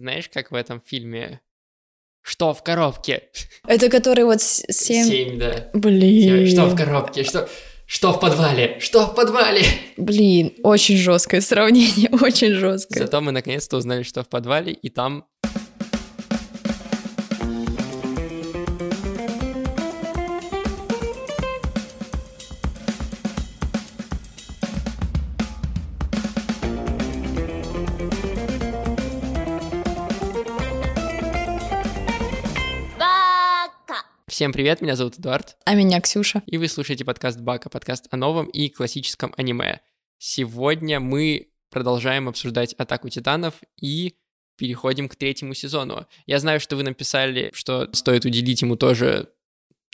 Знаешь, как в этом фильме «Что в коробке?» Это который вот с- семь... Семь, да. Блин. Что в коробке? Что... Что в подвале? Что в подвале? Блин, очень жесткое сравнение, очень жесткое. Зато мы наконец-то узнали, что в подвале, и там... Всем привет, меня зовут Эдуард, А меня Ксюша. и вы слушаете подкаст Бака, подкаст о новом и классическом аниме. Сегодня мы продолжаем обсуждать Атаку Титанов и переходим к третьему сезону. Я знаю, что вы написали, что стоит уделить ему тоже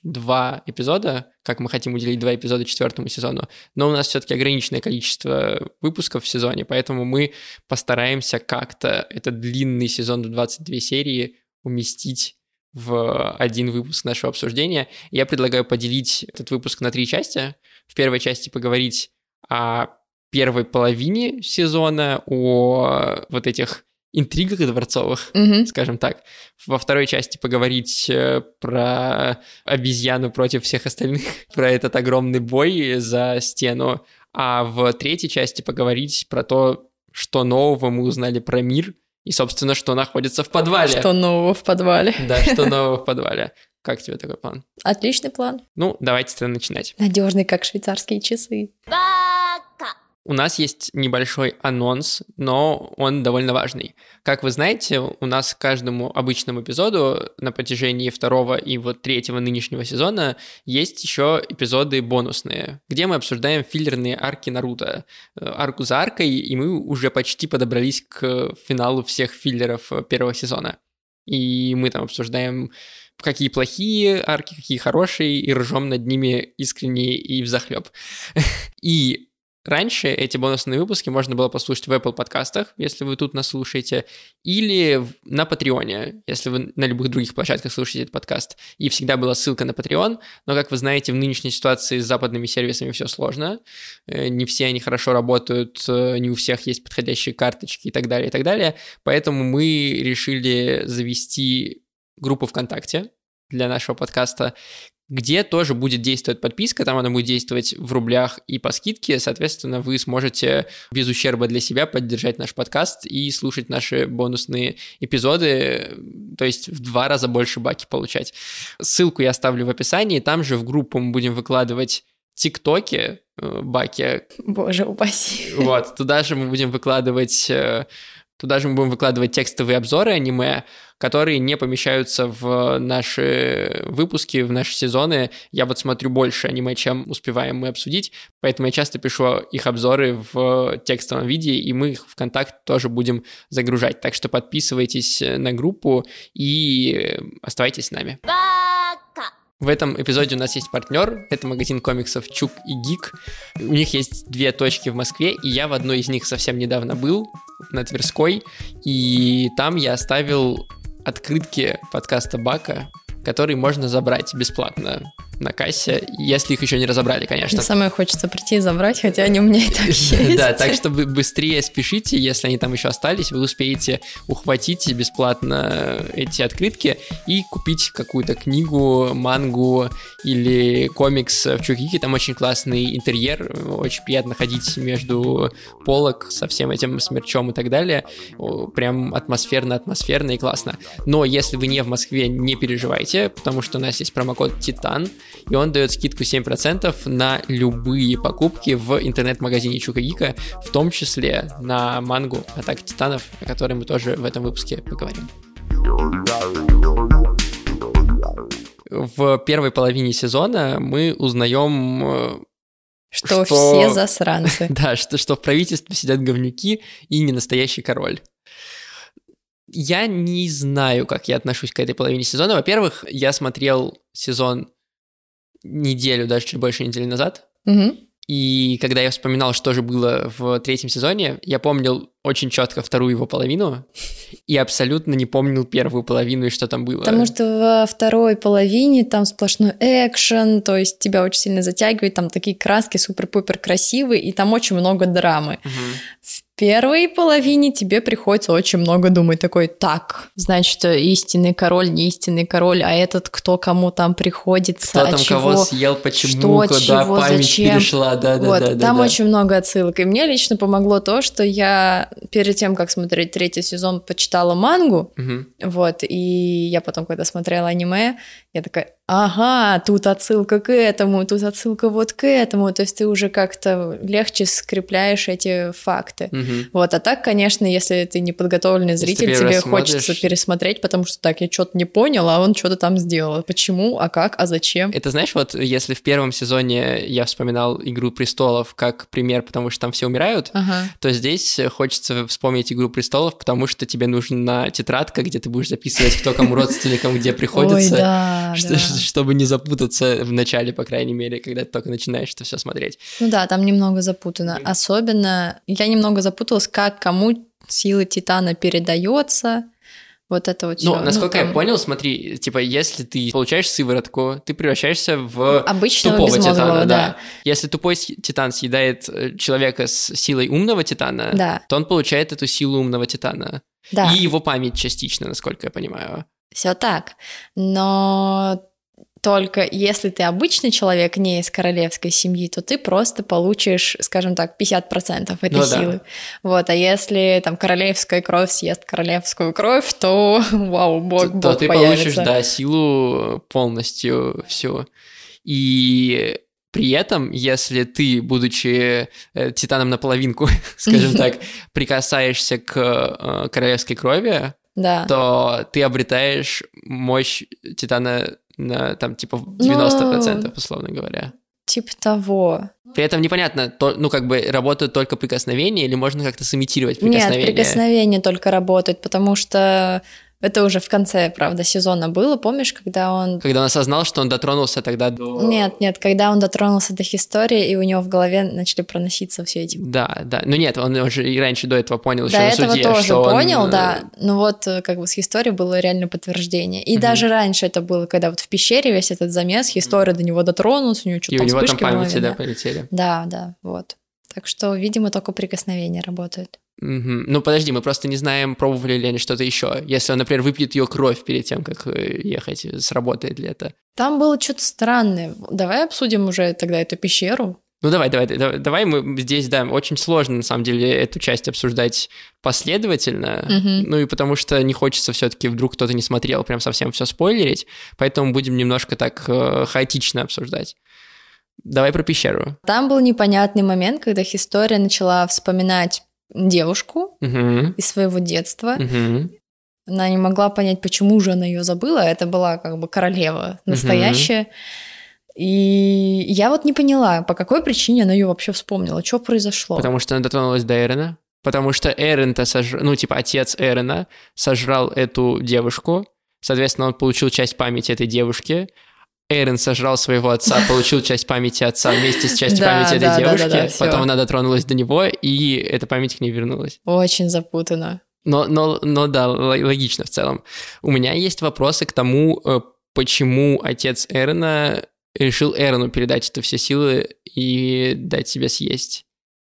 два эпизода, как мы хотим уделить два эпизода четвертому сезону, но у нас все-таки ограниченное количество выпусков в сезоне, поэтому мы постараемся как-то этот длинный сезон в 22 серии уместить в один выпуск нашего обсуждения. Я предлагаю поделить этот выпуск на три части. В первой части поговорить о первой половине сезона, о вот этих интригах дворцовых, Мгм. скажем так. Во второй части поговорить э, про обезьяну против всех остальных, про этот огромный бой за стену. А в третьей части поговорить про то, что нового мы узнали про мир и, собственно, что находится в подвале. Что нового в подвале? Да, что нового в подвале. Как тебе такой план? Отличный план. Ну, давайте тогда начинать. Надежный, как швейцарские часы. У нас есть небольшой анонс, но он довольно важный. Как вы знаете, у нас к каждому обычному эпизоду на протяжении второго и вот третьего нынешнего сезона есть еще эпизоды бонусные, где мы обсуждаем филлерные арки Наруто, э, арку за аркой, и мы уже почти подобрались к финалу всех филлеров э, первого сезона. И мы там обсуждаем какие плохие арки, какие хорошие, и ржем над ними искренне и взахлеб. И Раньше эти бонусные выпуски можно было послушать в Apple подкастах, если вы тут нас слушаете, или на Патреоне, если вы на любых других площадках слушаете этот подкаст. И всегда была ссылка на Patreon, но, как вы знаете, в нынешней ситуации с западными сервисами все сложно. Э, Не все они хорошо работают, э, не у всех есть подходящие карточки и так далее, и так далее. Поэтому мы решили завести группу ВКонтакте для нашего подкаста, где тоже будет действовать подписка, там она будет действовать в рублях и по скидке, соответственно, вы сможете без ущерба для себя поддержать наш подкаст и слушать наши бонусные эпизоды, то есть в два раза больше баки получать. Ссылку я оставлю в описании, там же в группу мы будем выкладывать тиктоки э, баки, Боже упаси. вот, туда же мы будем выкладывать... Туда же мы будем выкладывать текстовые обзоры аниме, которые не помещаются в наши выпуски, в наши сезоны. Я вот смотрю больше аниме, чем успеваем мы обсудить, поэтому я часто пишу их обзоры в текстовом виде, и мы их в контакт тоже будем загружать. Так что подписывайтесь на группу и оставайтесь с нами. В этом эпизоде у нас есть партнер, это магазин комиксов Чук и Гик. У них есть две точки в Москве, и я в одной из них совсем недавно был, на Тверской, и там я оставил открытки подкаста Бака, которые можно забрать бесплатно на кассе, если их еще не разобрали, конечно. Самое хочется прийти и забрать, хотя они у меня и так есть. Да, так что быстрее спешите, если они там еще остались, вы успеете ухватить бесплатно эти открытки и купить какую-то книгу, мангу или комикс в Чукике. Там очень классный интерьер, очень приятно ходить между полок со всем этим смерчом и так далее. Прям атмосферно-атмосферно и классно. Но если вы не в Москве, не переживайте, потому что у нас есть промокод Титан, и он дает скидку 7% на любые покупки в интернет-магазине Чукагика, в том числе на мангу Атака Титанов, о которой мы тоже в этом выпуске поговорим. В первой половине сезона мы узнаем э, Что, Что- все засранцы. Да, что, что в правительстве сидят говнюки и не настоящий король. Я не знаю, как я отношусь к этой половине сезона. Во-первых, я смотрел сезон неделю, даже чуть больше недели назад. Мгм. И когда я вспоминал, что же было в третьем сезоне, я помнил очень четко вторую его половину и абсолютно не помнил первую половину и что там было. Потому что во второй половине там сплошной экшен, то есть тебя очень сильно затягивает, там такие краски супер-пупер красивые, и там очень много драмы. Угу. В первой половине тебе приходится очень много думать. Такой, так, значит, истинный король, не истинный король, а этот кто кому там приходится, Кто а там чего, кого съел, почему, что, куда чего, память зачем. перешла, да, да, вот, да, да. там да. очень много отсылок. И мне лично помогло то, что я перед тем, как смотреть третий сезон, почитала мангу, Мгм. вот, и я потом, когда смотрела аниме, я такая, ага, тут отсылка к этому, тут отсылка вот к этому, то есть ты уже как-то легче скрепляешь эти факты. Мгм. Вот, а так, конечно, если ты неподготовленный Если зритель, первый тебе смотришь- хочется пересмотреть, потому что так, я что-то не понял, а он что-то там сделал. Почему, а как, а зачем? Это знаешь, вот если в первом сезоне я вспоминал «Игру престолов» как пример, потому что там все умирают, Ага. то здесь хочется вспомнить «Игру престолов», потому что тебе нужна тетрадка, где ты будешь записывать, кто кому родственникам где приходится. чтобы не запутаться в начале, по крайней мере, когда ты только начинаешь это все смотреть. Ну да, там немного запутано. Особенно я немного запуталась, как кому силы Титана передается. Вот это вот Ну, всё. насколько я там понял, смотри, типа, если ты получаешь сыворотку, ты превращаешься в Обычного тупого титана, да. Если тупой титан съедает э, человека с силой умного титана, Да. то он получает эту силу умного титана. Да, И его память частично, насколько я понимаю. все так. Но только если ты обычный человек, не из королевской семьи, то ты просто получишь, скажем так, 50% этой Ну да. силы. Вот, а если там королевская кровь съест королевскую кровь, то вау, бог, то, бог то ты появится. получишь, да, силу полностью всю. И при этом, если ты, будучи э, титаном наполовинку, скажем так, прикасаешься к э, королевской крови, Да. то ты обретаешь мощь титана на там типа в Ну, 90%, условно говоря. Типа того. При этом непонятно, то, ну как бы работают только прикосновения или можно как-то сымитировать прикосновение? Нет, прикосновения только работают, потому что это уже в конце, правда, сезона было. Помнишь, когда он... Когда он осознал, что он дотронулся тогда до... Нет, нет, когда он дотронулся до истории, и у него в голове начали проноситься все эти... Да, да. Ну нет, он уже и раньше до этого понял, еще До на этого суде, тоже что он, понял, э, да. Но вот э, как бы с историей было реально подтверждение. И Мгм. даже раньше это было, когда вот в пещере весь этот замес, история до него дотронулась, у него И что-то у там него там памяти, голове, да, да. полетели. Да, да, вот. Так что, видимо, только прикосновения работают. Мгм. Ну подожди, мы просто не знаем, пробовали ли они что-то еще. Если он, например, выпьет ее кровь перед тем, как э, ехать, сработает ли это? Там было что-то странное. Давай обсудим уже тогда эту пещеру. Ну давай, давай, давай, давай мы здесь, да, очень сложно на самом деле эту часть обсуждать последовательно, Мгм. ну и потому что не хочется все-таки вдруг кто-то не смотрел, прям совсем все спойлерить, поэтому будем немножко так э, хаотично обсуждать. Давай про пещеру. Там был непонятный момент, когда Хистория начала вспоминать девушку Мгм. из своего детства. Мгм. Она не могла понять, почему же она ее забыла. Это была как бы королева настоящая. И я вот не поняла, по какой причине она ее вообще вспомнила, что произошло. Потому что она дотронулась до Эрена. Потому что Эрен-то сожрал, ну, типа, отец Эрена сожрал эту девушку. Соответственно, он получил часть памяти этой девушки. Эрен сожрал своего отца, получил часть памяти отца вместе с частью памяти этой девушки. Потом она дотронулась до него, и эта память к ней вернулась. Очень запутанно. Но, но, но да, логично в целом. У меня есть вопросы к тому, э, почему отец Эрена решил Эрону передать это все силы и дать себе съесть.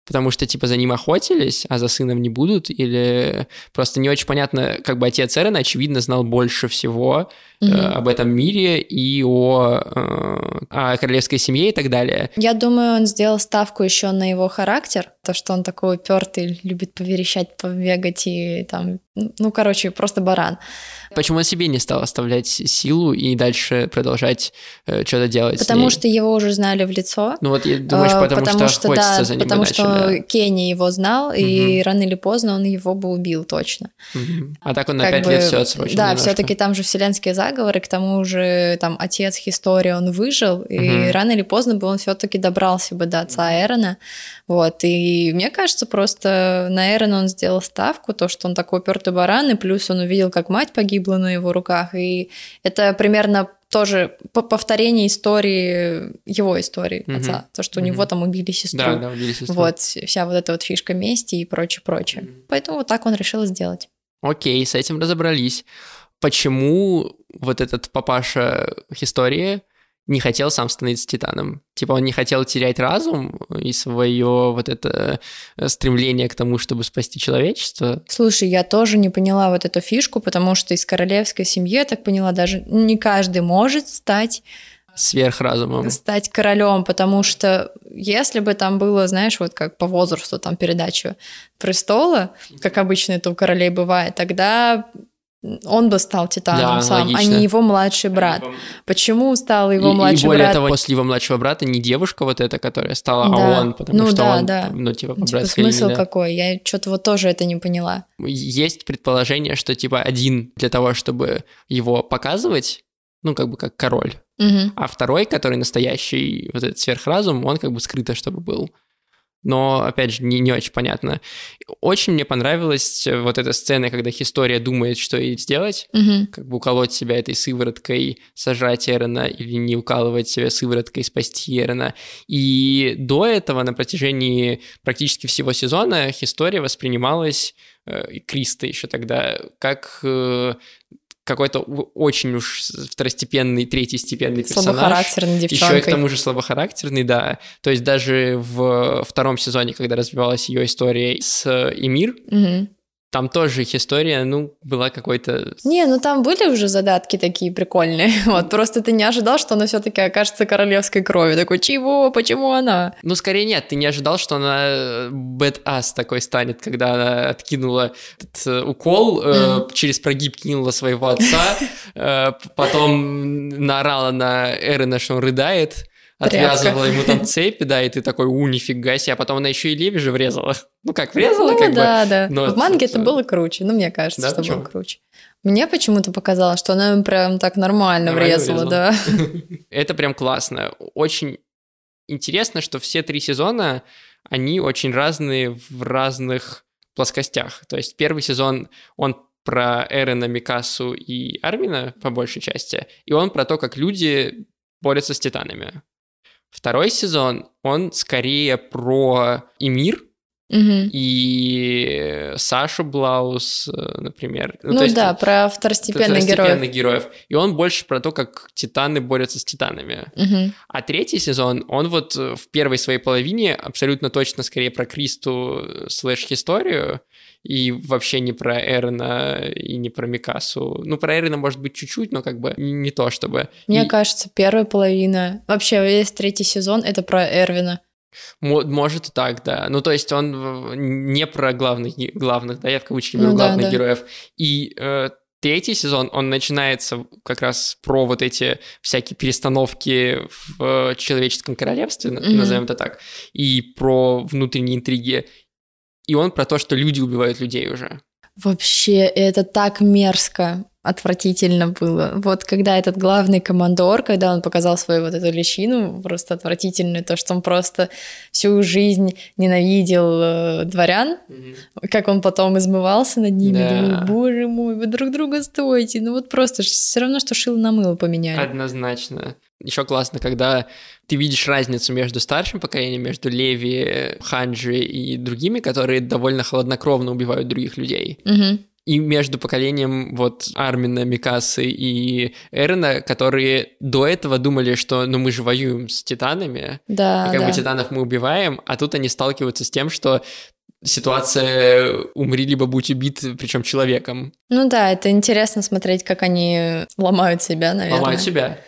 Потому что, типа, за ним охотились, а за сыном не будут? Или просто не очень понятно, как бы отец Эрена, очевидно, знал больше всего э, Мгм. об этом мире и о, э, о королевской семье и так далее. Я думаю, он сделал ставку еще на его характер, то, что он такой упертый, любит поверещать, побегать и там, ну, короче, просто баран. Почему он себе не стал оставлять силу и дальше продолжать э, что-то делать? Потому что его уже знали в лицо. Ну вот, я- думаешь, А, потому, что охотиться да, за ним потому и что начали. Кенни его знал, и рано или поздно он его бы убил точно. Мгм. А так он на пять бы, лет все отсрочил Да, немножко. все-таки там же вселенские заговоры, к тому же там отец истории он выжил, и Мгм. рано или поздно бы он все-таки добрался бы до отца Эрона. Вот, и мне кажется, просто на Эрона он сделал ставку, то, что он такой упертый баран, и плюс он увидел, как мать погибла на его руках, и это примерно тоже повторение истории, его истории Мгм. отца. То, что у Мгм. него там убили сестру. Да, да, убили сестру. Вот вся вот эта вот фишка мести и прочее, прочее. Мгм. Поэтому вот так он решил сделать. Окей, с этим разобрались. Почему вот этот папаша истории не хотел сам становиться титаном? Типа он не хотел терять разум и свое вот это э, стремление к тому, чтобы спасти человечество? Слушай, я тоже не поняла вот эту фишку, потому что из королевской семьи, я так поняла, даже не каждый может стать Сверхразумом. стать королем, потому что если бы там было, знаешь, вот как по возрасту там передачу престола, как обычно это у королей бывает, тогда он бы стал титаном Да, сам, логично. а не его младший брат. Почему стал его и, младший и более брат? того, после его младшего брата не девушка вот эта, которая стала, Да. а он, потому Ну что да, он, да. ну, типа, по Типа, смысл линии, да. какой? Я что-то вот тоже это не поняла. Есть предположение, что, типа, один для того, чтобы его показывать, ну, как бы как король, Мгм. а второй, который настоящий, вот этот сверхразум, он как бы скрыто, чтобы был. Но, опять же, не, не очень понятно. Очень мне понравилась э, вот эта сцена, когда История думает, что ей сделать, Мгм. как бы уколоть себя этой сывороткой, сожрать Эрона или не укалывать себя сывороткой, спасти Эрона. И до этого на протяжении практически всего сезона история воспринималась э, Криста еще тогда как э, какой-то очень уж второстепенный, третьестепенный персонаж. Слабохарактерной Еще и к тому же слабохарактерный, да. То есть даже в втором сезоне, когда развивалась ее история с э, Эмир, Мгм. Там тоже их история, ну, была какой-то... Не, ну там были уже задатки такие прикольные. Вот, просто ты не ожидал, что она все-таки окажется королевской крови. Такой, чего? Почему она? Ну, скорее нет, ты не ожидал, что она бэд-ас такой станет, когда она откинула этот э, укол, э, через прогиб кинула своего отца, э, потом наорала на Эрена, что он рыдает. Отвязывала ему там цепи, да, и ты такой, у, нифига себе, а потом она еще и Леви же врезала. Ну как, врезала, Ну как бы? да, да. В манге это- это было круче. Ну, мне кажется, Да, что почему? было круче. Мне почему-то показалось, что она им прям так нормально, Нормально врезала, врезала. да. Это прям классно. Очень интересно, что все три сезона, они очень разные в разных плоскостях. То есть первый сезон, он про Эрена, Микасу и Армина по большей части, и он про то, как люди борются с титанами. Второй сезон, он скорее про Эмир Мгм. и Сашу Блаус, э, например. Ну есть да, про второстепенных героев. второстепенных героев. И он больше про то, как титаны борются с титанами. Мгм. А третий сезон, он вот э, в первой своей половине абсолютно точно скорее про Кристу э, слэш-историю, и вообще не про Эрена и не про Микасу. Ну, про Эрена, может быть, чуть-чуть, но как бы не то, чтобы... Мне И кажется, первая половина, вообще весь третий сезон, это про Эрвина. мо- может и так, да. Ну, то есть он не про главных, главных, да, я в кавычки беру Ну да, главных да. героев. И э, третий сезон, он начинается как раз про вот эти всякие перестановки в э, человеческом королевстве, Мгм. назовем это так, и про внутренние интриги. И он про то, что люди убивают людей уже. Вообще, это так мерзко, отвратительно было. Вот когда этот главный командор, когда он показал свою вот эту личину, просто отвратительную, то, что он просто всю жизнь ненавидел э, дворян, как он потом измывался над ними, Да. думаю, боже мой, вы друг друга стоите. Ну вот просто все равно, что шило на мыло поменяли. Однозначно. Еще классно, когда ты видишь разницу между старшим поколением, между Леви, Ханджи и другими, которые довольно хладнокровно убивают других людей. Мгм. И между поколением вот Армина, Микасы и Эрена, которые до этого думали, что ну мы же воюем с титанами, Да, и как да. бы титанов мы убиваем, а тут они сталкиваются с тем, что ситуация умри либо будь убит, причем человеком. Ну да, это интересно смотреть, как они ломают себя, наверное. ломают себя.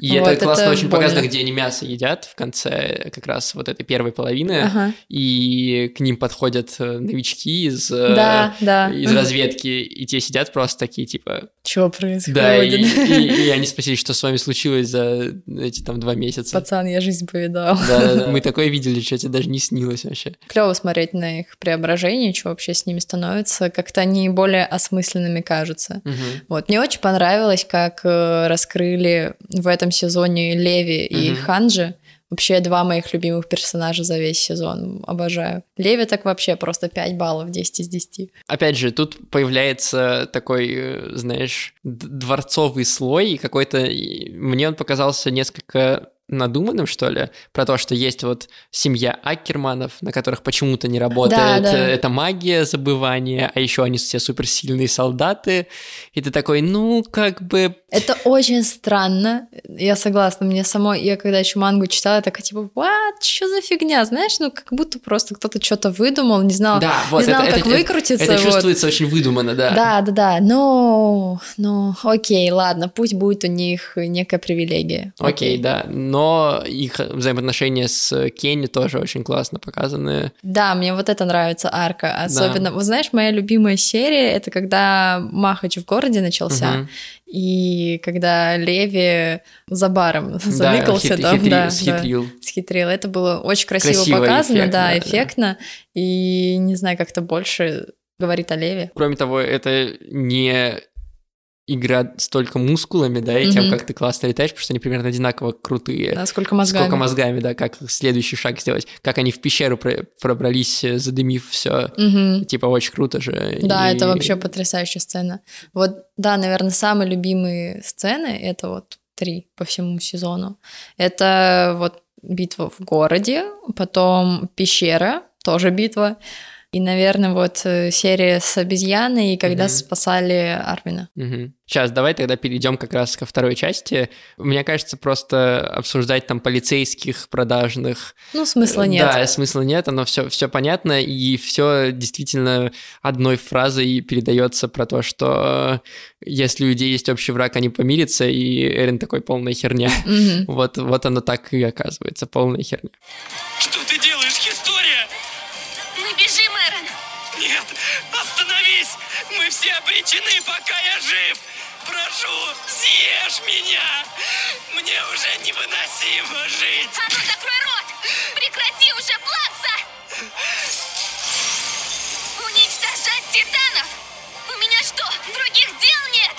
И Вот, это классно это очень больно. показано, где они мясо едят в конце как раз вот этой первой половины, Ага. и к ним подходят э, новички из, э, Да, да. из разведки, и те сидят просто такие, типа, Что происходит? да, и, и- и они спросили, что с вами случилось за эти там два месяца. Пацан, я жизнь повидал. Да-да-да, мы такое видели, что тебе даже не снилось вообще. Клево смотреть на их преображение, что вообще с ними становится. Как-то они более осмысленными кажутся. Мгм. Вот, мне очень понравилось, как э, раскрыли в этом сезоне Леви и Мгм. Ханджи. Вообще два моих любимых персонажа за весь сезон. Обожаю. Леви так вообще просто 5 баллов, 10 из 10. Опять же, тут появляется такой, э, знаешь, дворцовый слой, и какой-то... Мне он показался несколько надуманным, что ли, про то, что есть вот семья Аккерманов, на которых почему-то не работает да, да. это магия забывания, а еще они все суперсильные солдаты, и ты такой, ну, как бы... Это очень странно, я согласна, мне самой, я когда еще мангу читала, такая, типа, what, что за фигня, знаешь, ну, как будто просто кто-то что-то выдумал, не знал, да, вот, не знал, это, как это, выкрутиться. Это, это вот. чувствуется очень выдуманно, да. Да, да, да, ну, ну, окей, ладно, пусть будет у них некая привилегия. Окей, окей да, но но их взаимоотношения с Кенни тоже очень классно показаны. Да, мне вот это нравится арка. Особенно, да. вот знаешь, моя любимая серия это когда Махач в городе начался. Угу. И когда Леви за баром заныкался да, там, хитри, да, схитрил. Да, схитрил. Это было очень красиво, красиво показано, эффектно, да, эффектно. Да. И не знаю, как-то больше говорит о Леве. Кроме того, это не игра столько мускулами, да, и mm-hmm. тем, как ты классно летаешь, потому что они примерно одинаково крутые. Да, сколько мозгами. Сколько мозгами, да, как следующий шаг сделать. Как они в пещеру про- пробрались, э, задымив все. Mm-hmm. Типа, очень круто же. Да, и... это вообще потрясающая сцена. Вот, да, наверное, самые любимые сцены — это вот три по всему сезону. Это вот битва в городе, потом пещера, тоже битва, и, наверное, вот э, серия с обезьяной, когда угу. спасали Армина. Угу. Сейчас, давай тогда перейдем как раз ко второй части. Мне кажется, просто обсуждать там полицейских, продажных. Ну, смысла нет. Да, смысла нет, оно все, все понятно, и все действительно одной фразой передается про то, что если у людей есть общий враг, они помирятся, и Эрин такой полная херня. Угу. Вот, вот оно так и оказывается, полная херня. Что все обречены, пока я жив! Прошу, съешь меня! Мне уже невыносимо жить! А ну закрой рот! Прекрати уже плакса! Уничтожать титанов? У меня что, других дел нет?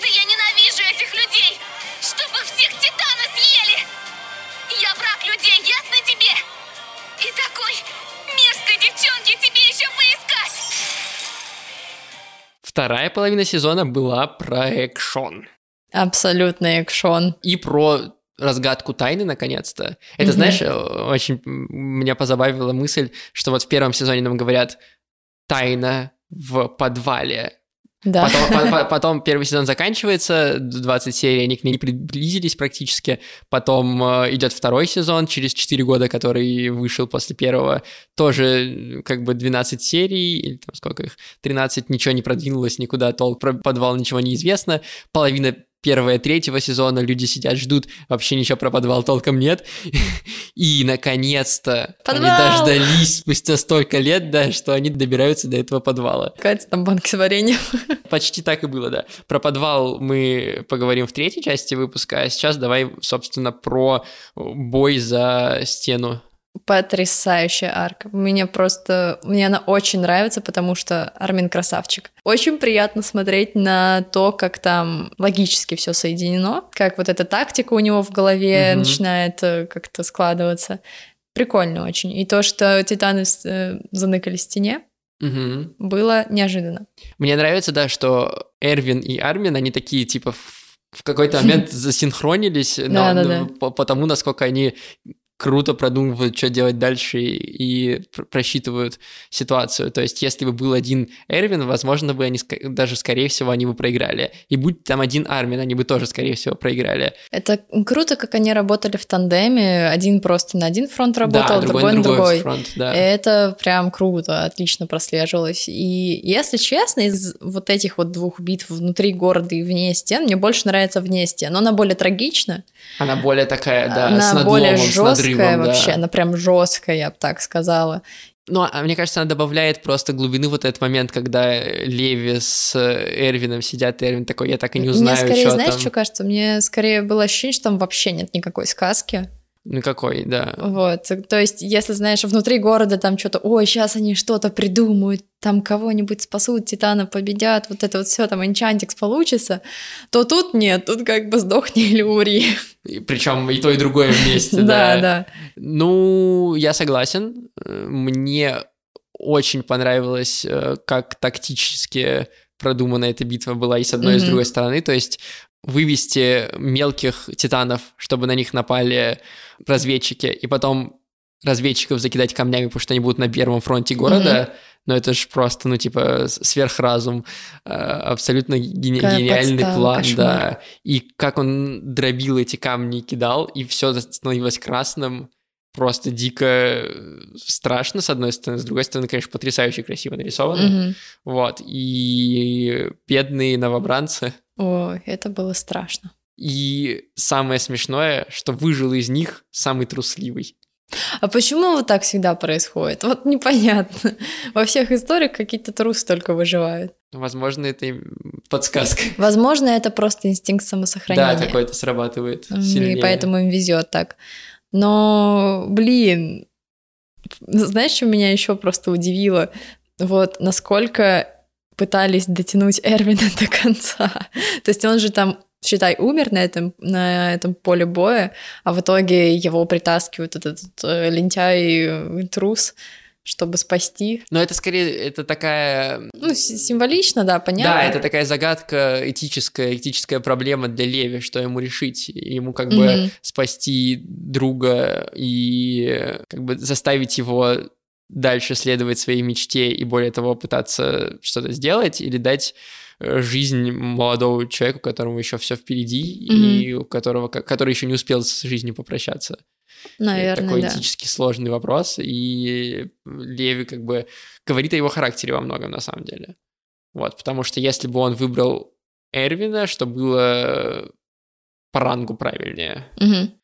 Да я ненавижу этих людей! Чтобы всех титаны съели! Я враг людей, ясно тебе? И такой мерзкой девчонки Вторая половина сезона была про экшон. Абсолютно экшон. И про разгадку тайны, наконец-то. Это, mm-hmm. знаешь, очень меня позабавила мысль, что вот в первом сезоне нам говорят «тайна в подвале», да. Потом, потом первый сезон заканчивается, 20 серий, они к ней не приблизились практически. Потом э, идет второй сезон, через 4 года, который вышел после первого. Тоже как бы 12 серий, или там сколько их, 13, ничего не продвинулось никуда, толк про подвал ничего не известно. Половина первого, третьего сезона люди сидят, ждут, вообще ничего про подвал толком нет. И, наконец-то, они дождались спустя столько лет, да, что они добираются до этого подвала. Кажется, там банк с вареньем. Почти так и было, да. Про подвал мы поговорим в третьей части выпуска, а сейчас давай, собственно, про бой за стену Потрясающая арка. Мне просто... Мне она очень нравится, потому что Армин красавчик. Очень приятно смотреть на то, как там логически все соединено, как вот эта тактика у него в голове mm-hmm. начинает э, как-то складываться. Прикольно очень. И то, что титаны э, заныкали в стене, угу. было неожиданно. Мне нравится, да, что Эрвин и Армин, они такие, типа, в какой-то момент засинхронились, но, да, да, да. по тому, насколько они круто продумывают, что делать дальше и просчитывают ситуацию. То есть, если бы был один Эрвин, возможно бы они даже, скорее всего, они бы проиграли. И будь там один Армин, они бы тоже, скорее всего, проиграли. Это круто, как они работали в тандеме. Один просто на один фронт работал, да, другой, другой на другой. Фронт, да. Это прям круто, отлично прослеживалось. И, если честно, из вот этих вот двух битв внутри города и вне стен, мне больше нравится вне стен. Но она более трагична. Она более такая, да, она с надломом, более жесткая, жесткая вообще, да. она прям жесткая, я бы так сказала. Ну, а мне кажется, она добавляет просто глубины вот этот момент, когда Леви с Эрвином сидят, и Эрвин такой, я так и не узнаю, Мне скорее, что знаешь, там. что кажется? Мне скорее было ощущение, что там вообще нет никакой сказки. Никакой, да. Вот, то есть, если, знаешь, внутри города там что-то, ой, сейчас они что-то придумают, там кого-нибудь спасут, Титана победят, вот это вот все там Энчантикс получится, то тут нет, тут как бы сдохни или умри. Причем и то, и другое вместе, да. Да, да. Ну, я согласен. Мне очень понравилось, э, как тактически продумана эта битва была и с одной, и с другой стороны. То есть вывести мелких титанов, чтобы на них напали разведчики, и потом разведчиков закидать камнями, потому что они будут на первом фронте города, mm-hmm. но это же просто, ну, типа, сверхразум, э, абсолютно гени- гениальный подстава, план, кошмар. да. И как он дробил эти камни и кидал, и все становилось красным, просто дико э, страшно, с одной стороны, с другой стороны, конечно, потрясающе красиво нарисовано, mm-hmm. вот, и бедные новобранцы. О, это было страшно. И самое смешное, что выжил из них самый трусливый. А почему вот так всегда происходит? Вот непонятно. Во всех историях какие-то трусы только выживают. Возможно, это подсказка. Возможно, это просто инстинкт самосохранения. Да, какой-то срабатывает сильнее. И поэтому им везет так. Но, блин, знаешь, что меня еще просто удивило? Вот насколько пытались дотянуть Эрвина до конца. То есть он же там считай, умер на этом, на этом поле боя, а в итоге его притаскивают этот, этот э, лентяй э, трус, чтобы спасти. Но это скорее, это такая... Ну, символично, да, понятно. Да, это такая загадка этическая, этическая проблема для Леви, что ему решить. Ему как mm-hmm. бы спасти друга и как бы заставить его дальше следовать своей мечте и более того пытаться что-то сделать или дать Э, жизнь молодого человека, у которого еще все впереди, mm-hmm. и у которого, который еще не успел с жизнью попрощаться. Наверное, Такой да. этически сложный вопрос, и Леви как бы говорит о его характере во многом, на самом деле. Вот, потому что если бы он выбрал Эрвина, что было по рангу правильнее, mm-hmm.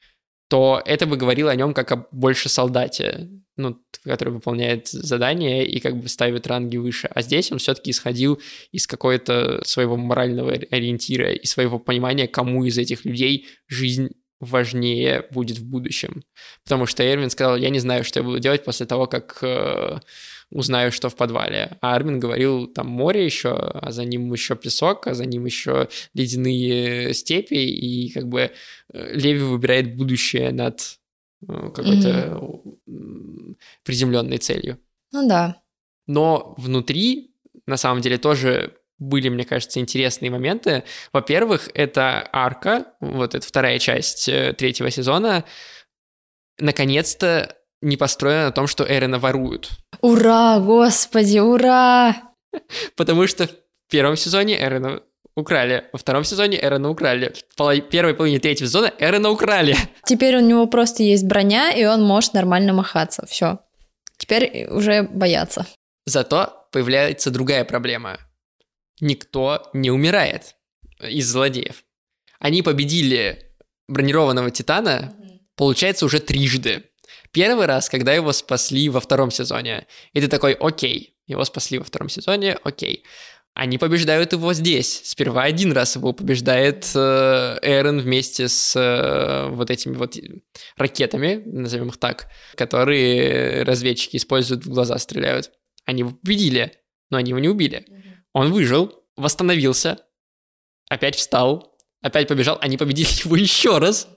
То это бы говорило о нем как о больше солдате, ну, который выполняет задания и как бы ставит ранги выше. А здесь он все-таки исходил из какого-то своего морального ориентира и своего понимания, кому из этих людей жизнь важнее будет в будущем. Потому что Эрвин сказал, я не знаю, что я буду делать после того, как э, узнаю, что в подвале. А Армин говорил, там море еще, а за ним еще песок, а за ним еще ледяные степи, и как бы э, Леви выбирает будущее над Э, какой-то mm-hmm. приземленной целью. Ну да. Но внутри, на самом деле, тоже были, мне кажется, интересные моменты. Во-первых, это арка, вот эта вторая часть э, третьего сезона, наконец-то не построена на том, что Эрена воруют. Ура, господи, ура! Потому что в первом сезоне Эрена украли. Во втором сезоне Эрона украли. В первой половине третьего сезона Эрона украли. Теперь у него просто есть броня, и он может нормально махаться. Все. Теперь уже боятся. Zато появляется другая проблема. Никто не умирает из злодеев. Они победили бронированного Титана, получается, уже трижды. Первый раз, когда его спасли во втором сезоне. И ты такой, окей, его спасли во втором сезоне, окей они побеждают его здесь. Сперва один раз его побеждает э, Эрен вместе с э, вот этими вот ракетами, назовем их так, которые разведчики используют, в глаза стреляют. Они его победили, но они его не убили. Он выжил, восстановился, опять встал, опять побежал, они победили его еще раз.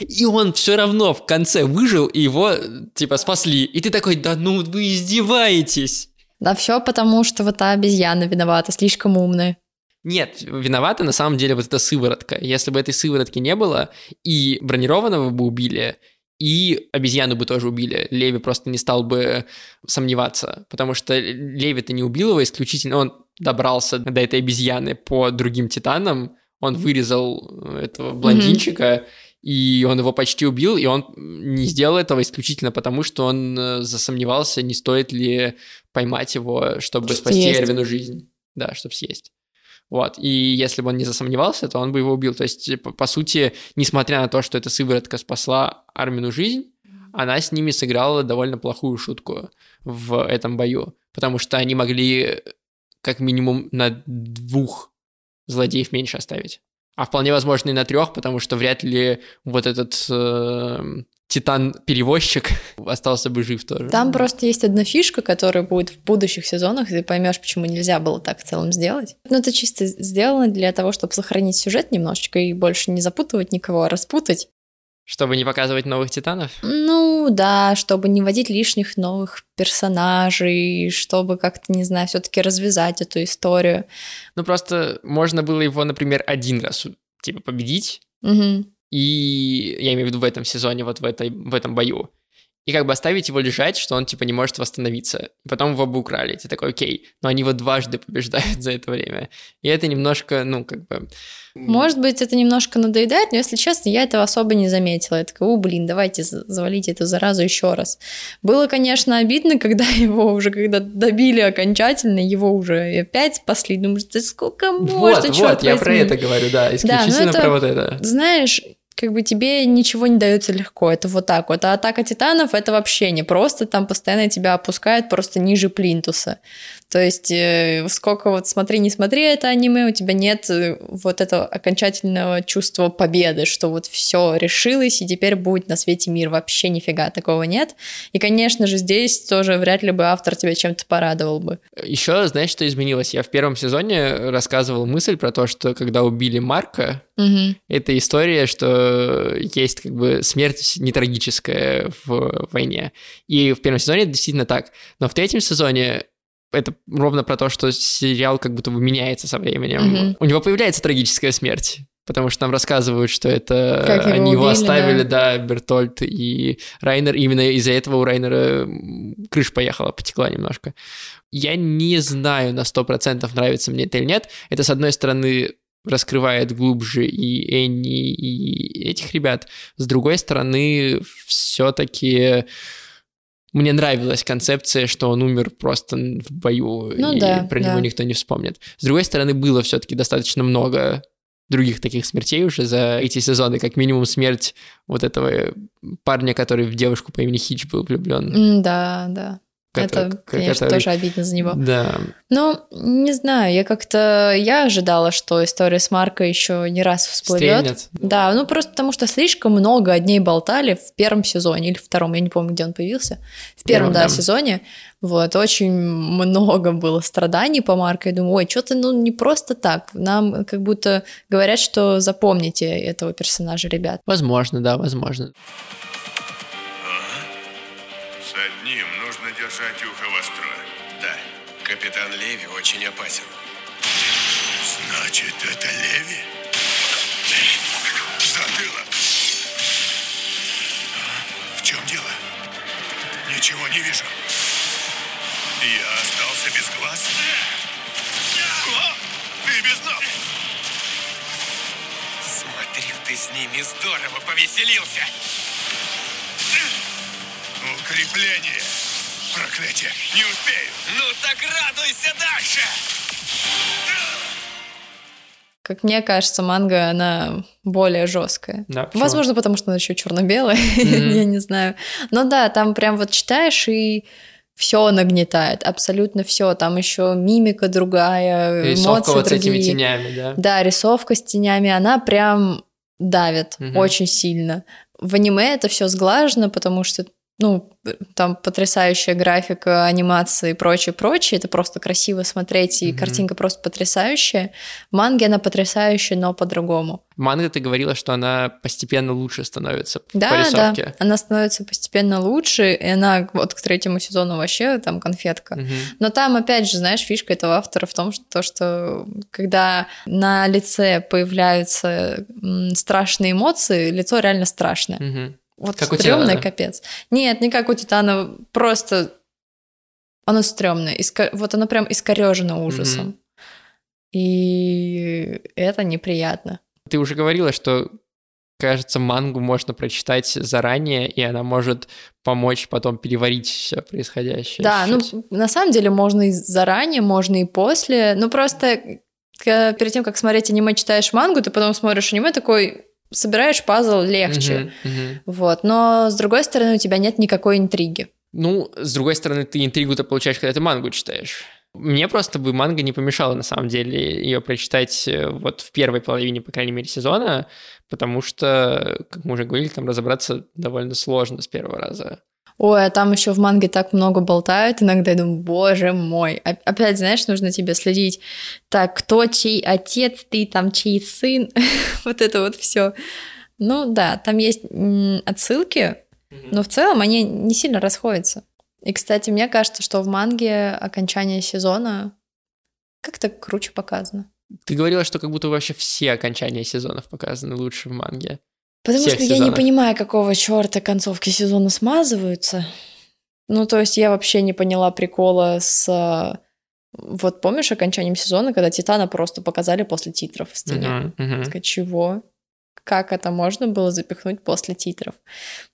И он все равно в конце выжил, и его, типа, спасли. И ты такой, да ну вы издеваетесь. Да все потому, что вот та обезьяна виновата, слишком умная. Нет, виновата на самом деле вот эта сыворотка. Если бы этой сыворотки не было, и бронированного бы убили, и обезьяну бы тоже убили. Леви просто не стал бы сомневаться, потому что Леви-то не убил его исключительно, он добрался до этой обезьяны по другим титанам, он вырезал этого блондинчика, mm-hmm и он его почти убил, и он не сделал этого исключительно потому, что он э, засомневался, не стоит ли поймать его, чтобы съесть. спасти Эрвину жизнь. Да, чтобы съесть. Вот, и если бы он не засомневался, то он бы его убил. То есть, по, по сути, несмотря на то, что эта сыворотка спасла Армину жизнь, она с ними сыграла довольно плохую шутку в этом бою, потому что они могли как минимум на двух злодеев меньше оставить а вполне возможно и на трех, потому что вряд ли вот этот э, Титан-перевозчик остался бы жив тоже. Там просто есть одна фишка, которая будет в будущих сезонах, и ты поймешь, почему нельзя было так в целом сделать. Но это чисто сделано для того, чтобы сохранить сюжет немножечко и больше не запутывать никого, а распутать. Чтобы не показывать новых титанов? Ну да, чтобы не вводить лишних новых персонажей, чтобы как-то, не знаю, все-таки развязать эту историю. Ну просто можно было его, например, один раз типа победить, Угу. и я имею в виду в этом сезоне, вот в, этой, в этом бою. И как бы оставить его лежать, что он типа не может восстановиться. И потом его бы украли. Ты такой, окей. Но они его дважды побеждают за это время. И это немножко, ну, как бы... Может быть, это немножко надоедает, но, если честно, я этого особо не заметила. Я такая, о, блин, давайте за- завалите эту заразу еще раз. Было, конечно, обидно, когда его уже, когда добили окончательно, его уже опять спасли. Думаешь, да сколько можно, вот, вот, я про возьми?» это говорю, да, исключительно ну это- про вот это. Знаешь, как бы тебе ничего не дается легко, это вот так вот. А атака титанов это вообще не просто, там постоянно тебя опускают просто ниже плинтуса. То есть э, сколько вот смотри, не смотри это аниме, у тебя нет э, вот этого окончательного чувства победы, что вот все решилось и теперь будет на свете мир. Вообще нифига такого нет. И, конечно же, здесь тоже вряд ли бы автор тебя чем-то порадовал бы. Еще, знаешь, что изменилось? Я в первом сезоне рассказывал мысль про то, что когда убили Марка, Мгм. это история, что есть как бы смерть не трагическая в войне. И в первом сезоне это действительно так. Но в третьем сезоне это ровно про то, что сериал как будто бы меняется со временем. Мгм. У него появляется трагическая смерть. Потому что нам рассказывают, что это Как его они его убили, оставили, да. Бертольд и Райнер. Именно из-за этого у Райнера крыша поехала, потекла немножко. Я не знаю на 100% нравится мне это или нет. Это, с одной стороны, раскрывает глубже и Энни, и этих ребят. С другой стороны, все-таки мне нравилась концепция, что он умер просто в бою, Ну и да, про да. него никто не вспомнит. С другой стороны, было все-таки достаточно много других таких смертей уже за эти сезоны, как минимум смерть вот этого парня, который в девушку по имени Хич был влюблен. Да, да. Который- это, конечно, который- тоже обидно за него. Да, Ну, не знаю, я как-то... Я ожидала, что история с Марко еще не раз всплывет. стрельнет. Да, ну просто потому что слишком много о ней болтали в первом сезоне или втором, я не помню, где он появился. В первом, Первом, да, да. сезоне. Вот, очень много было страданий по Марко. Я думаю, ой, что-то, ну, не просто так. Нам как будто говорят, что запомните этого персонажа, ребят. Возможно, да, возможно. С держать ухо востро. Да, капитан Леви очень опасен. Значит, это Леви? Затылок. А? В чем дело? Ничего не вижу. Я остался без глаз? О, ты без ног! Смотрю, ты с ними здорово повеселился. Укрепление. Проклятие. Не успею. Ну так радуйся дальше! Как мне кажется, манга, она более жесткая. Да, почему? Возможно, потому что она еще черно-белая, Мгм. я не знаю. Но да, там прям вот читаешь и все нагнетает, абсолютно все. Там еще мимика другая, Рисовка эмоции вот с этими другие. тенями, да. Да, рисовка с тенями, она прям давит Мгм. очень сильно. В аниме это все сглажено, потому что ну, там потрясающая графика, анимация и прочее, прочее. Это просто красиво смотреть, и Мгм. картинка просто потрясающая. В манге она потрясающая, но по-другому. Манга ты говорила, что она постепенно лучше становится по Да, да, рисовке. она становится постепенно лучше, и она вот к третьему сезону вообще там конфетка. Мгм. Но там, опять же, знаешь, фишка этого автора в том, что, то, что когда на лице появляются страшные эмоции, лицо реально страшное. Мгм. Вот Как у стрёмное Титана. капец. Нет, не как у Титана, просто оно стрёмное. Иска- Вот оно прям искорежено ужасом. И это неприятно. Ты уже говорила, что, кажется, мангу можно прочитать заранее, и она может помочь потом переварить все происходящее. Да, ну, чуть-чуть. на самом деле можно и заранее, можно и после. Ну, просто к- перед тем, как смотреть аниме, читаешь мангу, ты потом смотришь аниме, такой собираешь пазл легче. Мгм, мгм. Вот. Но, с другой стороны, у тебя нет никакой интриги. Ну, с другой стороны, ты интригу-то получаешь, когда ты мангу читаешь. Мне просто бы манга не помешала, на самом деле, ее прочитать э, вот в первой половине, по крайней мере, сезона, потому что, как мы уже говорили, там разобраться довольно сложно с первого раза. Ой, а там еще в манге так много болтают, иногда я думаю, боже мой. Опять, знаешь, нужно тебе следить. Так, кто чей отец, ты там чей сын, вот это вот все. Ну да, там есть отсылки, но в целом они не сильно расходятся. И, кстати, мне кажется, что в манге окончание сезона как-то круче показано. Ты говорила, что как будто вообще все окончания сезонов показаны лучше в манге. Потому что сезонов. я не понимаю, какого черта концовки сезона смазываются. Ну, то есть я вообще не поняла прикола с... Вот помнишь окончанием сезона, когда Титана просто показали после титров в стене? Uh-huh, uh-huh. Сказать, чего? Как это можно было запихнуть после титров?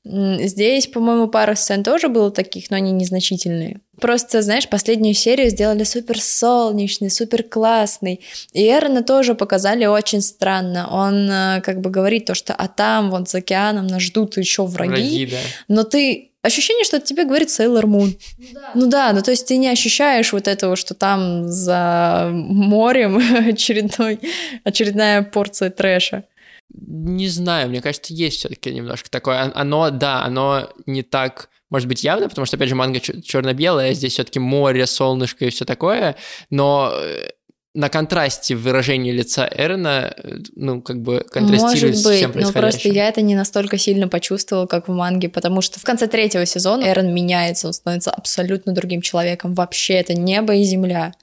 Здесь, по-моему, пара сцен тоже было таких, но они незначительные. Просто, знаешь, последнюю серию сделали супер солнечный, супер классный. И Эрона тоже показали очень странно. Он э, как бы говорит то, что а там, вон за океаном нас ждут еще враги. враги да. Но ты ощущение, что это тебе говорит Сейлор Мун. Ну да. ну да, ну то есть ты не ощущаешь вот этого, что там за морем очередной, очередная порция трэша. Не знаю, мне кажется, есть все-таки немножко такое. Оно, да, оно не так может быть, явно, потому что, опять же, манга черно-белая, здесь все-таки море, солнышко и все такое, но э, на контрасте выражение лица Эрна, э, ну, как бы контрастирует Может быть, с всем но просто я это не настолько сильно почувствовала, как в манге, потому что в конце третьего сезона Эрн меняется, он становится абсолютно другим человеком. Вообще это небо и земля.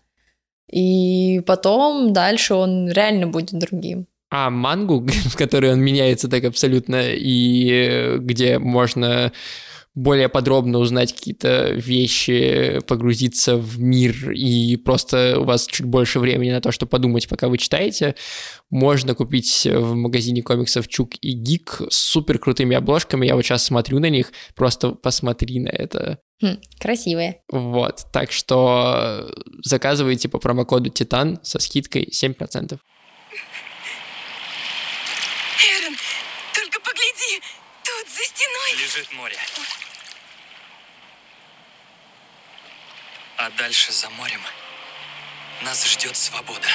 И потом дальше он реально будет другим. А мангу, в которой он меняется так абсолютно, и э, где можно более подробно узнать какие-то вещи, погрузиться в мир, и просто у вас чуть больше времени на то, чтобы подумать, пока вы читаете, можно купить в магазине комиксов Чук и Гик с супер крутыми обложками. Я вот сейчас смотрю на них, просто посмотри на это. Хм, красивые. Вот, так что заказывайте по промокоду Титан со скидкой 7%. Лежит море. А дальше за морем нас ждет свобода.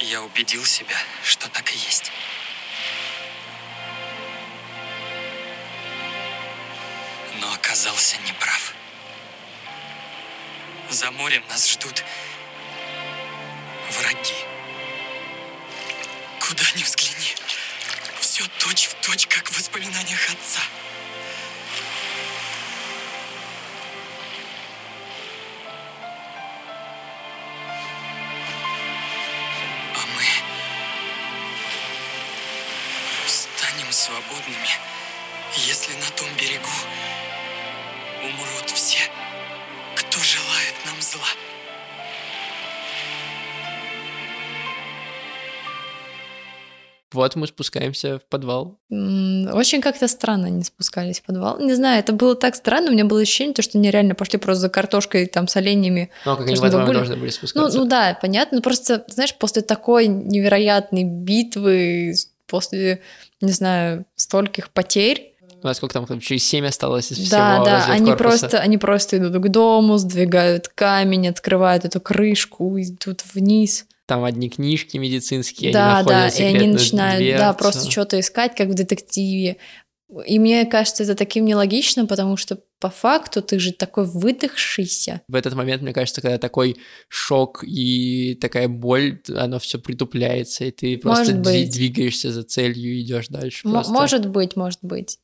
Я убедил себя, что так и есть. Но оказался неправ. За морем нас ждут враги. Куда ни взгляни, все точь в точь, как в воспоминаниях отца. А мы станем свободными, если на том берегу умрут все, кто желает нам зла. Вот мы спускаемся в подвал. Очень как-то странно они спускались в подвал. Не знаю, это было так странно, у меня было ощущение, то, что они реально пошли просто за картошкой там с оленями. Ну, а как они в этом должны были спускаться. Ну, ну да, понятно, но просто, знаешь, после такой невероятной битвы, после, не знаю, стольких потерь, ну, а сколько там, через семь осталось из всего Да, да, они просто, они просто идут к дому, сдвигают камень, открывают эту крышку, идут вниз там одни книжки медицинские, да, они да, и они начинают, дверцу. да, просто что-то искать, как в детективе. И мне кажется, это таким нелогичным, потому что по факту ты же такой выдохшийся. В этот момент, мне кажется, когда такой шок и такая боль, оно все притупляется, и ты просто двигаешься за целью и идешь дальше. М- просто. Может быть, может быть.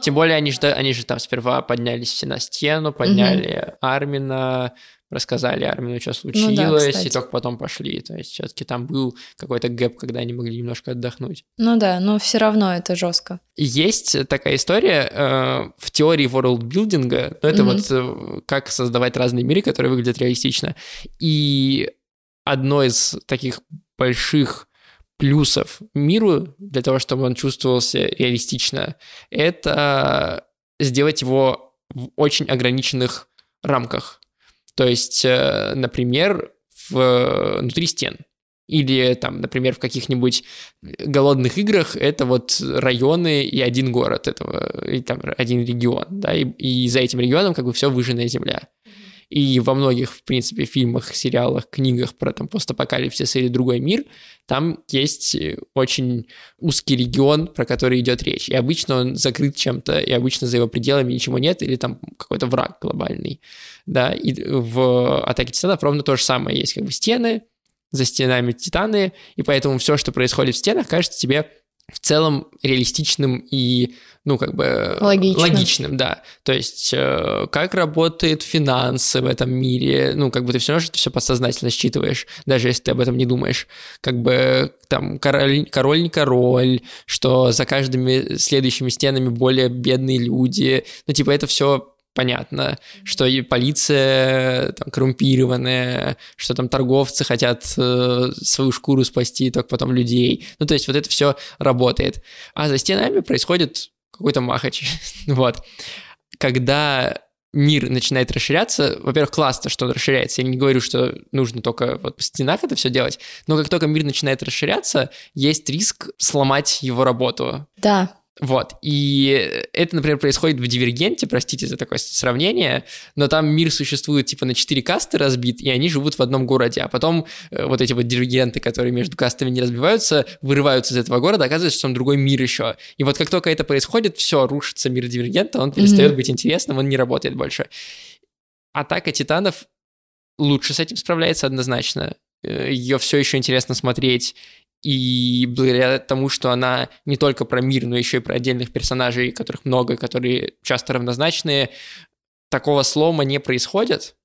Тем более они же, они же там сперва поднялись все на стену, подняли угу. Армина, рассказали Армину, что случилось, ну да, и только потом пошли. То есть все-таки там был какой-то гэп, когда они могли немножко отдохнуть. Ну да, но все равно это жестко. Есть такая история э, в теории ворлдбилдинга, ну это mm-hmm. вот э, как создавать разные миры, которые выглядят реалистично. И одно из таких больших плюсов миру для того, чтобы он чувствовался реалистично, это сделать его в очень ограниченных рамках. То есть, э, например, в, внутри стен. Или там, например, в каких-нибудь голодных играх это вот районы и один город этого, и там один регион, да, и, и за этим регионом как бы все выжженная земля. И во многих, в принципе, фильмах, сериалах, книгах про там постапокалипсис или другой мир, там есть очень узкий регион, про который идет речь. И обычно он закрыт чем-то, и обычно за его пределами ничего нет, или там какой-то враг глобальный. Да, и в «Атаке Титанов» ровно то же самое. Есть как бы стены, за стенами Титаны, и поэтому все, что происходит в стенах, кажется тебе в целом реалистичным и, ну, как бы... Логичным. Логичным, да. То есть, э, как работают финансы в этом мире, ну, как бы ты все равно это все подсознательно считываешь, даже если ты об этом не думаешь. Как бы там король, король не король, что за каждыми следующими стенами более бедные люди. Ну, типа, это все понятно, что и полиция там, коррумпированная, что там торговцы хотят э, свою шкуру спасти, только потом людей. Ну, то есть вот это все работает. А за стенами происходит какой-то махач. вот. Когда мир начинает расширяться, во-первых, классно, что он расширяется. Я не говорю, что нужно только вот в стенах это все делать, но как только мир начинает расширяться, есть риск сломать его работу. Да, вот, и это, например, происходит в Дивергенте, простите за такое сравнение, но там мир существует типа на четыре касты разбит, и они живут в одном городе, а потом э, вот эти вот дивергенты, которые между кастами не разбиваются, вырываются из этого города, оказывается, что там другой мир еще. И вот как только это происходит, все, рушится мир Дивергента, он перестает mm-hmm. быть интересным, он не работает больше. Атака Титанов лучше с этим справляется однозначно. Э, Ее все еще интересно смотреть, и благодаря тому, что она не только про мир, но еще и про отдельных персонажей, которых много, которые часто равнозначные, такого слома не происходит,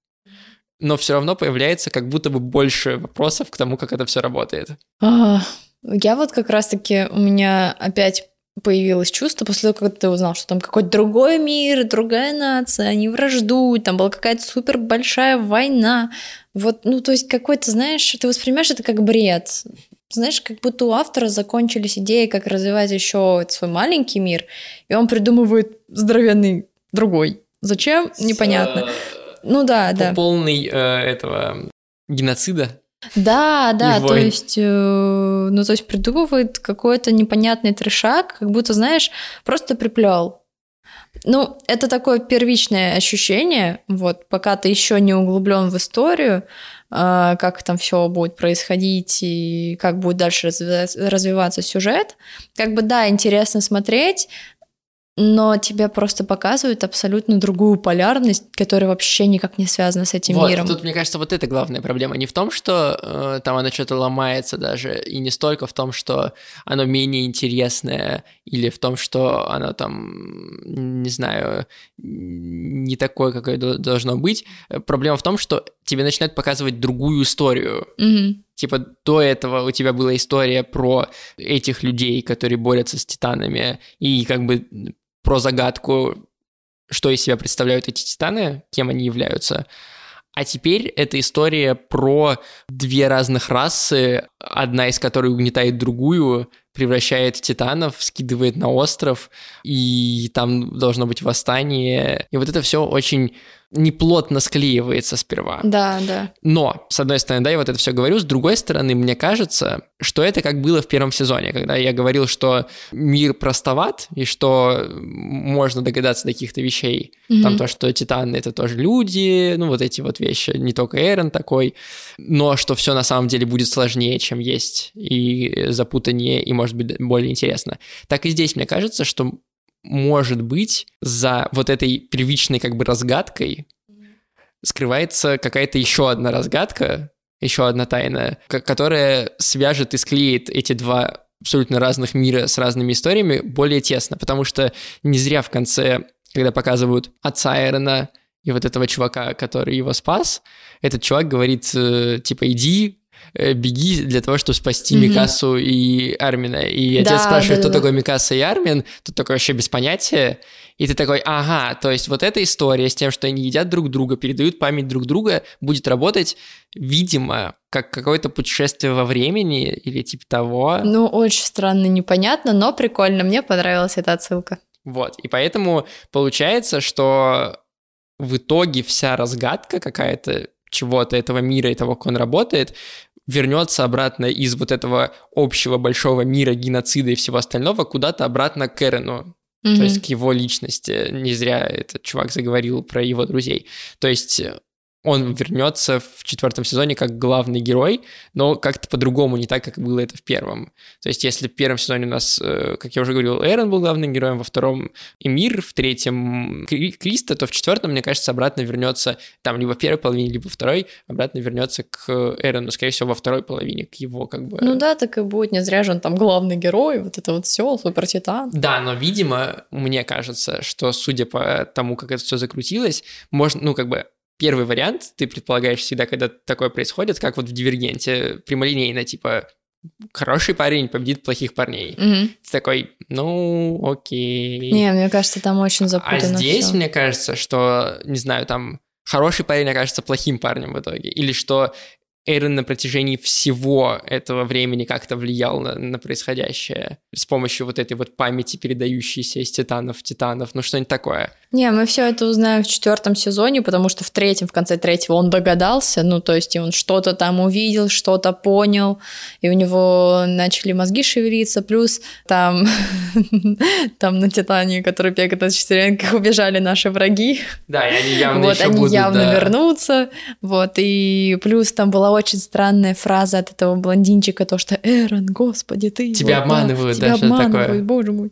но все равно появляется как будто бы больше вопросов к тому, как это все работает. А, я вот как раз-таки, у меня опять появилось чувство после того, как ты узнал, что там какой-то другой мир, другая нация, они враждуют, там была какая-то супер большая война. Вот, ну, то есть какой-то, знаешь, ты воспринимаешь это как бред. Знаешь, как будто у автора закончились идеи, как развивать еще свой маленький мир, и он придумывает здоровенный другой. Зачем? Непонятно. С, ну да, да. Полный э, этого геноцида. Да, да, то есть, э, ну то есть придумывает какой-то непонятный трешак, как будто, знаешь, просто приплел. Ну, это такое первичное ощущение, вот, пока ты еще не углублен в историю, как там все будет происходить и как будет дальше развиваться сюжет. Как бы да, интересно смотреть, но тебе просто показывают абсолютно другую полярность, которая вообще никак не связана с этим вот, миром. Тут, мне кажется, вот это главная проблема. Не в том, что э, там оно что-то ломается даже, и не столько в том, что оно менее интересное, или в том, что оно там, не знаю, не такое, какое должно быть. Проблема в том, что тебе начинают показывать другую историю. Mm-hmm. Типа до этого у тебя была история про этих людей, которые борются с титанами, и как бы про загадку, что из себя представляют эти титаны, кем они являются. А теперь это история про две разных расы, одна из которых угнетает другую, превращает титанов, скидывает на остров, и там должно быть восстание. И вот это все очень неплотно склеивается сперва. Да, да. Но, с одной стороны, да, я вот это все говорю, с другой стороны, мне кажется, что это как было в первом сезоне, когда я говорил, что мир простоват, и что можно догадаться до каких-то вещей. Mm-hmm. Там то, что титаны — это тоже люди, ну, вот эти вот вещи, не только Эрен такой, но что все на самом деле будет сложнее, чем есть, и запутаннее, и, может быть, более интересно. Так и здесь, мне кажется, что может быть, за вот этой первичной как бы разгадкой скрывается какая-то еще одна разгадка, еще одна тайна, которая свяжет и склеит эти два абсолютно разных мира с разными историями более тесно, потому что не зря в конце, когда показывают отца Эрена и вот этого чувака, который его спас, этот чувак говорит, э, типа, иди, Э, беги для того, чтобы спасти mm-hmm. Микасу и Армина. И отец да, спрашивает, да, кто да. такой Микаса и Армин, тут такое вообще без понятия. И ты такой, ага, то есть вот эта история с тем, что они едят друг друга, передают память друг друга, будет работать, видимо, как какое-то путешествие во времени или типа того. Ну, очень странно, непонятно, но прикольно. Мне понравилась эта отсылка. Вот, и поэтому получается, что в итоге вся разгадка какая-то чего-то этого мира и того, как он работает, вернется обратно из вот этого общего большого мира геноцида и всего остального куда-то обратно к Эрену. Mm-hmm. То есть к его личности. Не зря этот чувак заговорил про его друзей. То есть он вернется в четвертом сезоне как главный герой, но как-то по-другому, не так, как было это в первом. То есть, если в первом сезоне у нас, э, как я уже говорил, Эрон был главным героем, во втором Эмир, в третьем Криста, то в четвертом, мне кажется, обратно вернется, там, либо в первой половине, либо во второй, обратно вернется к Эрону, скорее всего, во второй половине, к его как бы... Ну да, так и будет, не зря же он там главный герой, вот это вот все, супер титан. Да, но, видимо, мне кажется, что, судя по тому, как это все закрутилось, можно, ну, как бы, первый вариант ты предполагаешь всегда, когда такое происходит, как вот в «Дивергенте», прямолинейно, типа, хороший парень победит плохих парней. Мгм. Ты такой, ну, окей. Не, мне кажется, там очень а запутано здесь, всё. мне кажется, что, не знаю, там хороший парень окажется плохим парнем в итоге. Или что Эйрон на протяжении всего этого времени как-то влиял на, на происходящее с помощью вот этой вот памяти, передающейся из титанов в титанов, ну что-нибудь такое. Не, мы все это узнаем в четвертом сезоне, потому что в третьем, в конце третьего он догадался, ну, то есть и он что-то там увидел, что-то понял, и у него начали мозги шевелиться, плюс там, там на Титане, который бегает на четвереньках, убежали наши враги, Да, и они явно вот, они будут, явно да. вернутся, вот, и плюс там была очень странная фраза от этого блондинчика, то, что «Эрон, господи, ты...» Тебя вот, да, обманывают, да, тебя что-то такое. обманывают, боже мой.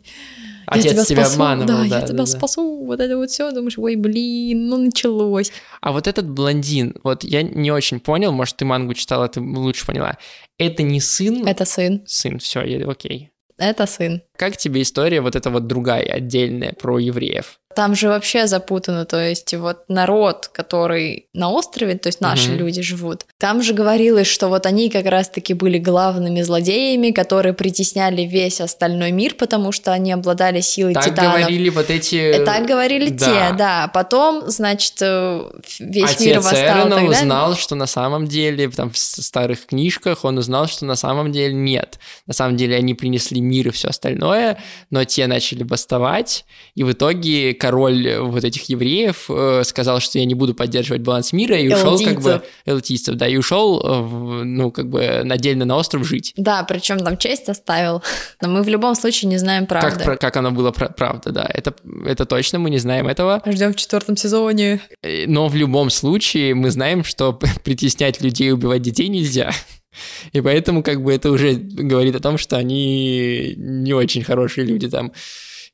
Отец тебя, спасу, обманывал, да, да, я да, тебя да. спасу, вот это вот все, думаешь, ой, блин, ну началось. А вот этот блондин, вот я не очень понял, может, ты мангу читала, ты лучше поняла. Это не сын? Это сын, Сын, все, окей. это сын. Как тебе история вот эта вот другая, отдельная, про евреев? Там же вообще запутано, то есть вот народ, который на острове, то есть наши Мгм. люди живут, там же говорилось, что вот они как раз-таки были главными злодеями, которые притесняли весь остальной мир, потому что они обладали силой Так титанов. говорили вот эти... Э, Так говорили да. те, да. Потом, значит, э, весь мир Отец восстал так далее. узнал, что на самом деле, там в старых книжках он узнал, что на самом деле нет. На самом деле они принесли мир и все остальное, но те начали бастовать, и в итоге король вот этих евреев э, сказал, что я не буду поддерживать баланс мира, и ушел как бы... Элтийцев, да, и ушел, э, ну, как бы отдельно на остров жить. Да, причем там честь оставил. Но мы в любом случае не знаем правды. Как, про- как оно было пра- правда, да. Это, это точно, мы не знаем этого. Ждем в четвертом сезоне. Э, Но в любом случае мы знаем, что притеснять людей и убивать детей нельзя. И поэтому как бы это уже говорит о том, что они не очень хорошие люди там,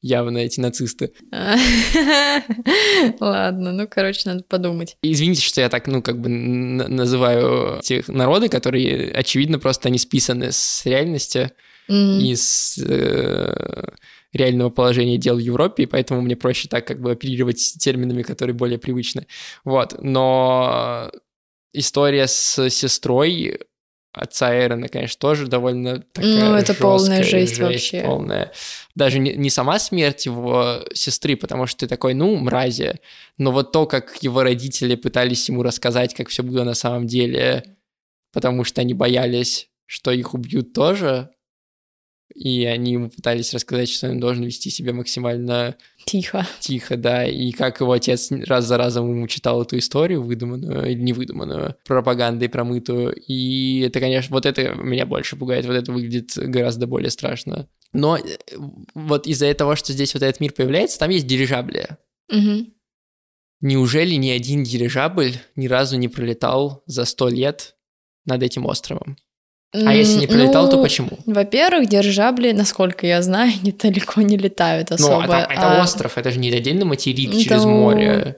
явно эти нацисты. Ладно, ну, короче, надо подумать. Извините, что я так, ну, как бы называю этих народы, которые, очевидно, просто они списаны с реальности и с э, реального положения дел в Европе, и поэтому мне проще так как бы оперировать терминами, которые более привычны. Вот, но история с сестрой отца Эрона, конечно, тоже довольно такая Ну, это полная жесткая жесть вообще. полная. Даже не, не сама смерть его сестры, потому что ты такой, ну, мрази, но вот то, как его родители пытались ему рассказать, как все было на самом деле, потому что они боялись, что их убьют тоже, и они ему пытались рассказать, что он должен вести себя максимально Тихо. тихо, да, и как его отец раз за разом ему читал эту историю выдуманную или невыдуманную, пропагандой промытую, и это, конечно, вот это меня больше пугает, вот это выглядит гораздо более страшно. Но э, вот из-за того, что здесь вот этот мир появляется, там есть дирижабли. Мгм. Неужели ни один дирижабль ни разу не пролетал за сто лет над этим островом? А если не М, пролетал, то ну, почему? Во-первых, дирижабли, насколько я знаю, они далеко не летают Ну, особо. а там- это а- остров, это же не отдельный материк Ну, через море.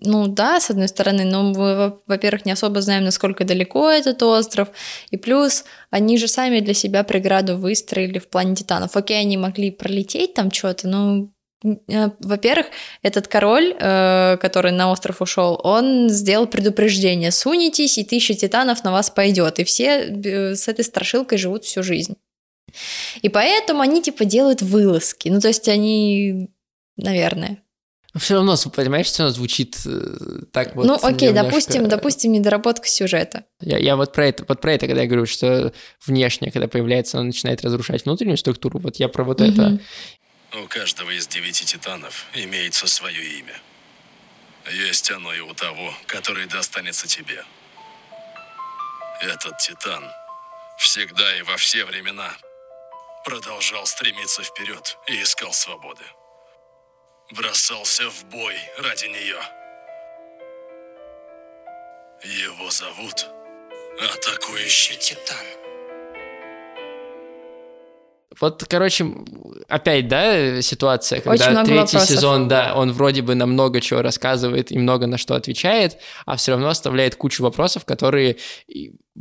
Ну да, с одной стороны, но мы, во- во-первых, не особо знаем, насколько далеко этот остров, и плюс они же сами для себя преграду выстроили в плане титанов. Окей, они могли пролететь там что-то, но во-первых, этот король, э, который на остров ушел, он сделал предупреждение: сунетесь, и тысяча титанов на вас пойдет. И все э, с этой страшилкой живут всю жизнь. И поэтому они типа делают вылазки. Ну, то есть они, наверное. Все равно, понимаешь, все равно звучит э, так вот. ну, окей, немножко- допустим, допустим, недоработка сюжета. Я, я вот про это, вот про это, когда я говорю, что внешне, когда появляется, он начинает разрушать внутреннюю структуру, вот я про вот это. У каждого из девяти титанов имеется свое имя. Есть оно и у того, который достанется тебе. Этот титан всегда и во все времена продолжал стремиться вперед и искал свободы. Бросался в бой ради нее. Его зовут Атакующий Титан. Вот, короче, опять, да, ситуация, когда Очень много третий вопросов. сезон, да, он вроде бы на много чего рассказывает и много на что отвечает, а все равно оставляет кучу вопросов, которые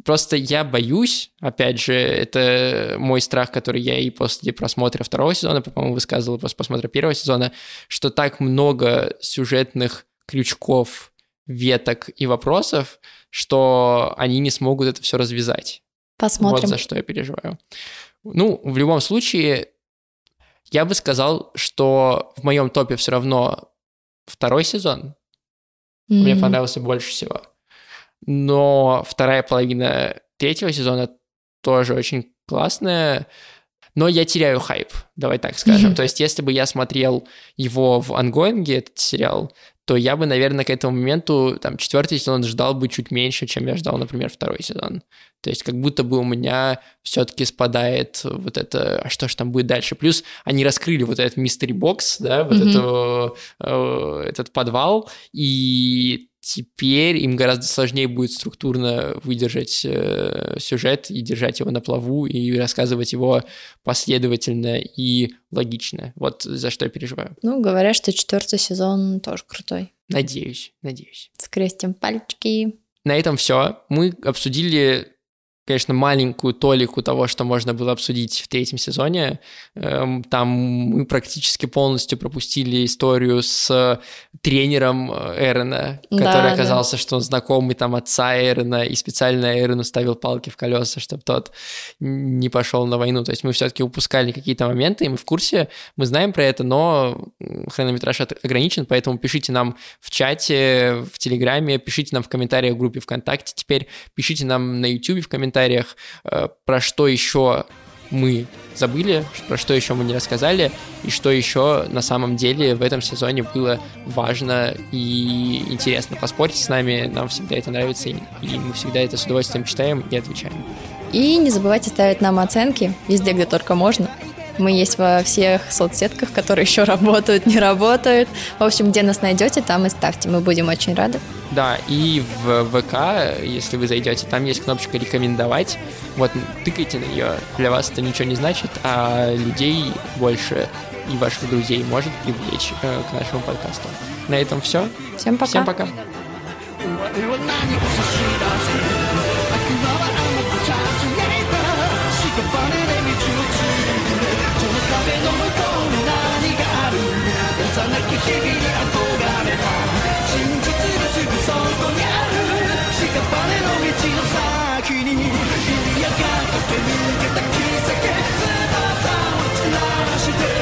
просто я боюсь, опять же, это мой страх, который я и после просмотра второго сезона, по-моему, высказывал после просмотра первого сезона, что так много сюжетных крючков, веток и вопросов, что они не смогут это все развязать. Посмотрим. Вот за что я переживаю. Ну, в любом случае, я бы сказал, что в моем топе все равно второй сезон мне М. понравился больше всего. Но вторая половина третьего сезона тоже очень классная. Но я теряю хайп, давай так скажем. Мгм. То есть, если бы я смотрел его в ангоинге, этот сериал, то я бы, наверное, к этому моменту, там, четвертый сезон ждал бы чуть меньше, чем я ждал, например, второй сезон. То есть, как будто бы у меня все-таки спадает вот это, а что ж там будет дальше. Плюс они раскрыли вот этот мистери бокс, да, вот Мгм. эту, э, этот подвал, и теперь им гораздо сложнее будет структурно выдержать э, сюжет и держать его на плаву и рассказывать его последовательно и логично. Вот за что я переживаю. Ну, говорят, что четвертый сезон тоже крутой. Надеюсь, надеюсь. Скрестим пальчики. На этом все. Мы обсудили, конечно, маленькую толику того, что можно было обсудить в третьем сезоне. Эм, Там мы практически полностью пропустили историю с тренером э, Эрена, Да, который да. оказался, что он знакомый там отца Эрена, и специально Эрену ставил палки в колеса, чтобы тот не пошел на войну. То есть мы все-таки упускали какие-то моменты, и мы в курсе, мы знаем про это, но хронометраж ограничен, поэтому пишите нам в чате, в Телеграме, пишите нам в комментариях в группе ВКонтакте теперь, пишите нам на Ютубе в комментариях, э, про что еще мы забыли, про что еще мы не рассказали, и что еще на самом деле в этом сезоне было важно и интересно. Поспорьте с нами, нам всегда это нравится, и мы всегда это с удовольствием читаем и отвечаем. И не забывайте ставить нам оценки везде, где только можно. Мы есть во всех соцсетках, которые еще работают, не работают. В общем, где нас найдете, там и ставьте. Мы будем очень рады. Да, и в ВК, если вы зайдете, там есть кнопочка «Рекомендовать». Вот, тыкайте на нее. Для вас это ничего не значит, а людей больше и ваших друзей может привлечь э, к нашему подкасту. На этом все. Всем пока. Всем пока. き日々に憧れた真実がすぐそこにある。屍の道の先に意味やが駆け抜けた奇跡。翼を散らして